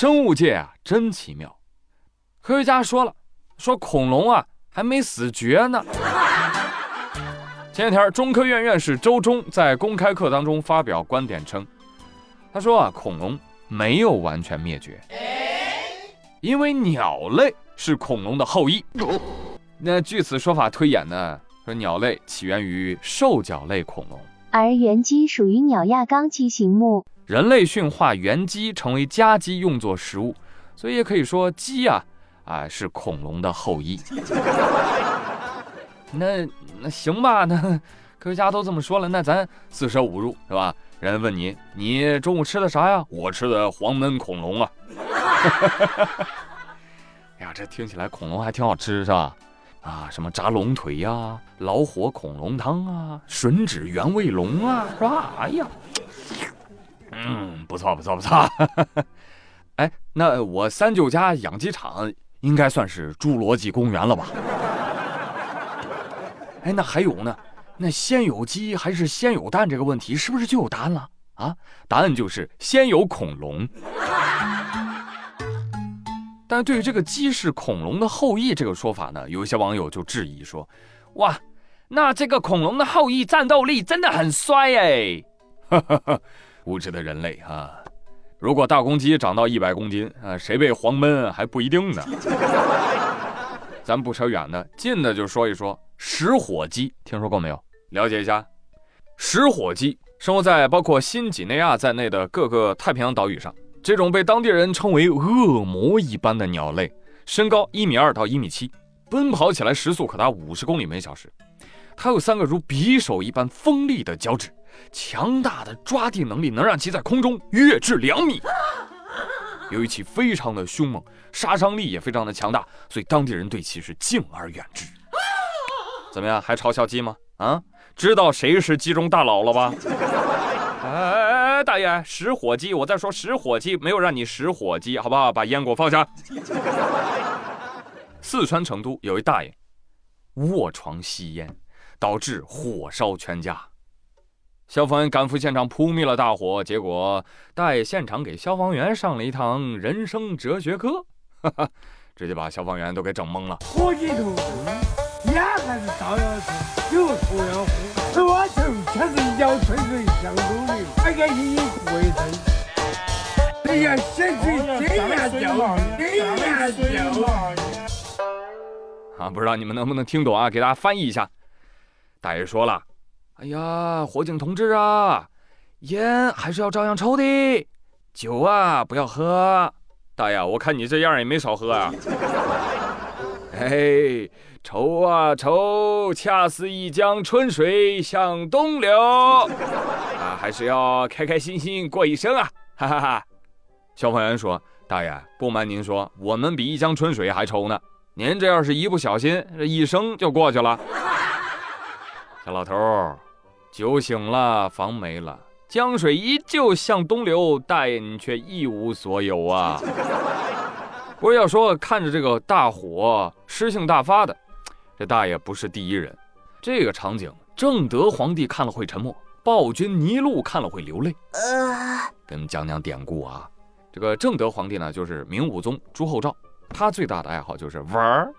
生物界啊，真奇妙。科学家说了，说恐龙啊还没死绝呢。前几天，中科院院士周忠在公开课当中发表观点称，他说啊，恐龙没有完全灭绝，因为鸟类是恐龙的后裔。那据此说法推演呢，说鸟类起源于兽脚类恐龙，而原鸡属于鸟亚纲鸡形目。人类驯化原鸡成为家鸡，用作食物，所以也可以说鸡啊啊是恐龙的后裔。那那行吧，那科学家都这么说了，那咱四舍五入是吧？人问你，你中午吃的啥呀？我吃的黄焖恐龙啊。哎呀，这听起来恐龙还挺好吃是吧？啊，什么炸龙腿呀，老火恐龙汤啊，吮指原味龙啊，是吧？哎呀。嗯，不错不错不错。哎，那我三舅家养鸡场应该算是侏罗纪公园了吧？哎，那还有呢？那先有鸡还是先有蛋这个问题，是不是就有答案了？啊，答案就是先有恐龙。但对于这个鸡是恐龙的后裔这个说法呢，有一些网友就质疑说：哇，那这个恐龙的后裔战斗力真的很衰哎。无知的人类啊！如果大公鸡长到一百公斤啊，谁被黄焖还不一定呢。咱不扯远的，近的就说一说食火鸡，听说过没有？了解一下。食火鸡生活在包括新几内亚在内的各个太平洋岛屿上。这种被当地人称为恶魔一般的鸟类，身高一米二到一米七，奔跑起来时速可达五十公里每小时。它有三个如匕首一般锋利的脚趾。强大的抓地能力能让其在空中跃至两米。由于其非常的凶猛，杀伤力也非常的强大，所以当地人对其是敬而远之。怎么样，还嘲笑鸡吗？啊，知道谁是鸡中大佬了吧？哎 哎哎，大爷，食火鸡，我在说食火鸡，没有让你食火鸡，好不好？把烟给我放下。四川成都有一大爷卧床吸烟，导致火烧全家。消防员赶赴现场扑灭了大火，结果大爷现场给消防员上了一堂人生哲学课，哈哈，直接把消防员都给整懵了。火机头烟还是照样抽，有错要喝，吃完头确实一脚吹水向东流，还给你卫生。哎呀，先去这样叫，这样叫啊！不知道你们能不能听懂啊？给大家翻译一下。大爷说了。哎呀，火警同志啊，烟还是要照样抽的，酒啊不要喝。大爷，我看你这样也没少喝啊。哎，愁啊愁，恰似一江春水向东流啊，还是要开开心心过一生啊！哈哈哈。消防员说：“大爷，不瞒您说，我们比一江春水还愁呢。您这要是一不小心，这一生就过去了。”小老头儿。酒醒了，房没了，江水依旧向东流，大爷你却一无所有啊！不过要说看着这个大火诗性大发的，这大爷不是第一人。这个场景，正德皇帝看了会沉默，暴君尼禄看了会流泪。给你们讲讲典故啊，这个正德皇帝呢，就是明武宗朱厚照，他最大的爱好就是玩儿，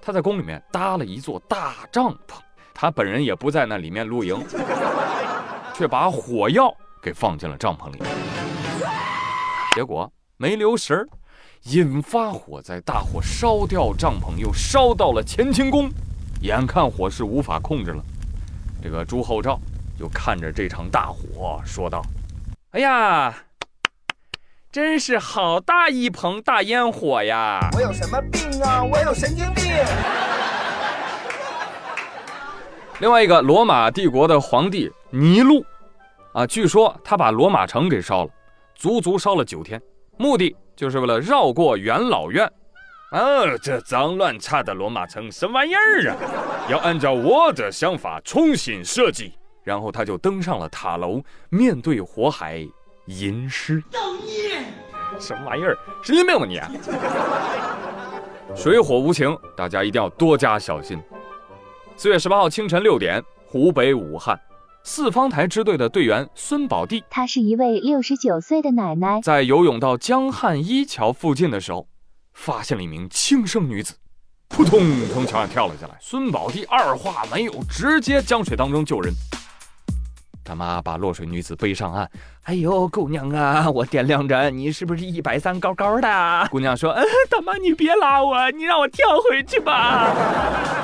他在宫里面搭了一座大帐篷。他本人也不在那里面露营，却把火药给放进了帐篷里，结果没留神儿，引发火灾，大火烧掉帐篷，又烧到了乾清宫，眼看火势无法控制了，这个朱厚照就看着这场大火，说道：“哎呀，真是好大一棚大烟火呀！我有什么病啊？我有神经病。”另外一个罗马帝国的皇帝尼禄，啊，据说他把罗马城给烧了，足足烧了九天，目的就是为了绕过元老院。啊，这脏乱差的罗马城什么玩意儿啊？要按照我的想法重新设计。然后他就登上了塔楼，面对火海吟诗。造孽！什么玩意儿？神经病吧你！水火无情，大家一定要多加小心。四月十八号清晨六点，湖北武汉，四方台支队的队员孙宝娣，她是一位六十九岁的奶奶，在游泳到江汉一桥附近的时候，发现了一名轻生女子，扑通从桥上跳了下来。孙宝娣二话没有，直接江水当中救人。他妈把落水女子背上岸。哎呦，姑娘啊，我掂量着你是不是一百三高高的？姑娘说：“嗯，大妈你别拉我，你让我跳回去吧。”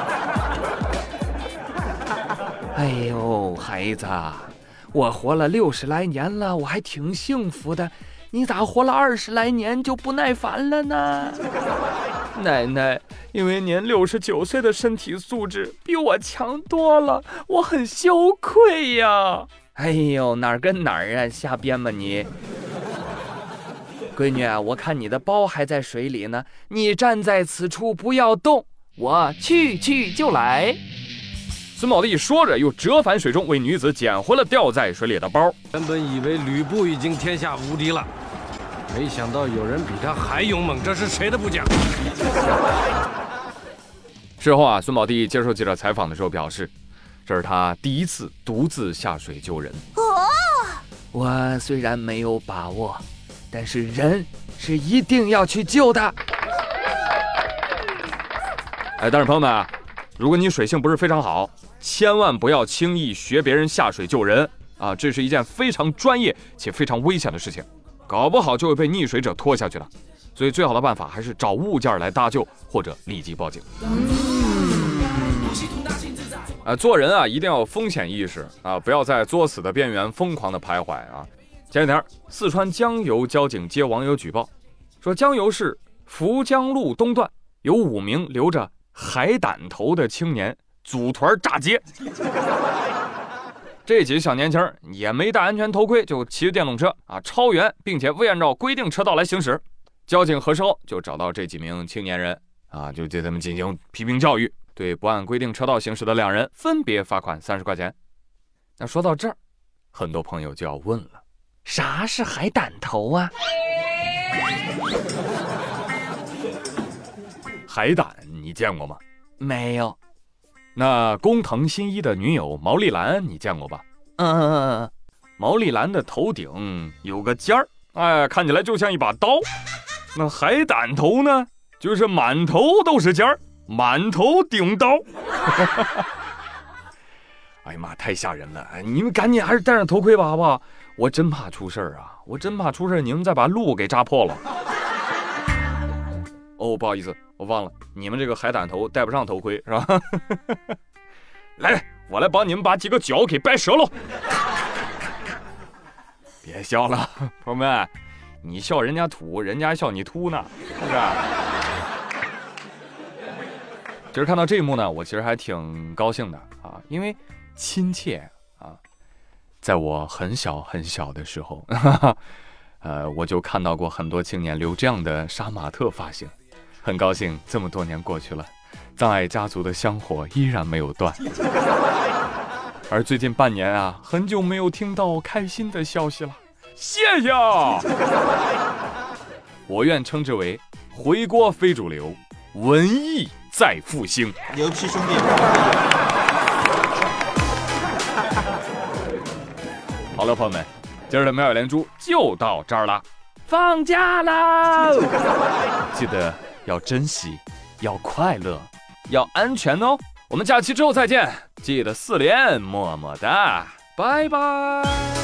哎呦，孩子，我活了六十来年了，我还挺幸福的。你咋活了二十来年就不耐烦了呢？奶奶，因为您六十九岁的身体素质比我强多了，我很羞愧呀。哎呦，哪儿跟哪儿啊，瞎编吧你！闺女，我看你的包还在水里呢，你站在此处不要动，我去去就来。孙宝弟说着，又折返水中，为女子捡回了掉在水里的包。原本以为吕布已经天下无敌了，没想到有人比他还勇猛，这是谁的部将？事后啊，孙宝弟接受记者采访的时候表示，这是他第一次独自下水救人。哦，我虽然没有把握，但是人是一定要去救的。哎，但是朋友们啊，如果你水性不是非常好，千万不要轻易学别人下水救人啊！这是一件非常专业且非常危险的事情，搞不好就会被溺水者拖下去了。所以最好的办法还是找物件来搭救，或者立即报警。啊，做人啊一定要有风险意识啊，不要在作死的边缘疯狂的徘徊啊！前几天，四川江油交警接网友举报，说江油市涪江路东段有五名留着海胆头的青年。组团炸街，这几个小年轻也没戴安全头盔，就骑着电动车啊超员，并且未按照规定车道来行驶。交警核实后就找到这几名青年人啊，就对他们进行批评教育，对不按规定车道行驶的两人分别罚款三十块钱。那说到这儿，很多朋友就要问了：啥是海胆头啊？海胆你见过吗？没有。那工藤新一的女友毛利兰，你见过吧？嗯嗯嗯，毛利兰的头顶有个尖儿，哎，看起来就像一把刀。那海胆头呢，就是满头都是尖儿，满头顶刀。哎呀妈，太吓人了！你们赶紧还是戴上头盔吧，好不好？我真怕出事儿啊！我真怕出事儿，你们再把路给扎破了。哦，不好意思。我忘了，你们这个海胆头戴不上头盔是吧？来，我来帮你们把几个脚给掰折了。别笑了，朋友们，你笑人家土，人家笑你秃呢，是不是？其实看到这一幕呢，我其实还挺高兴的啊，因为亲切啊。在我很小很小的时候，呃，我就看到过很多青年留这样的杀马特发型。很高兴，这么多年过去了，葬爱家族的香火依然没有断。而最近半年啊，很久没有听到开心的消息了，谢谢。我愿称之为回锅非主流，文艺再复兴。牛批兄弟！好了，朋友们，今儿的妙语连珠就到这儿了，放假啦！记得。要珍惜，要快乐，要安全哦！我们假期之后再见，记得四连，么么哒，拜拜。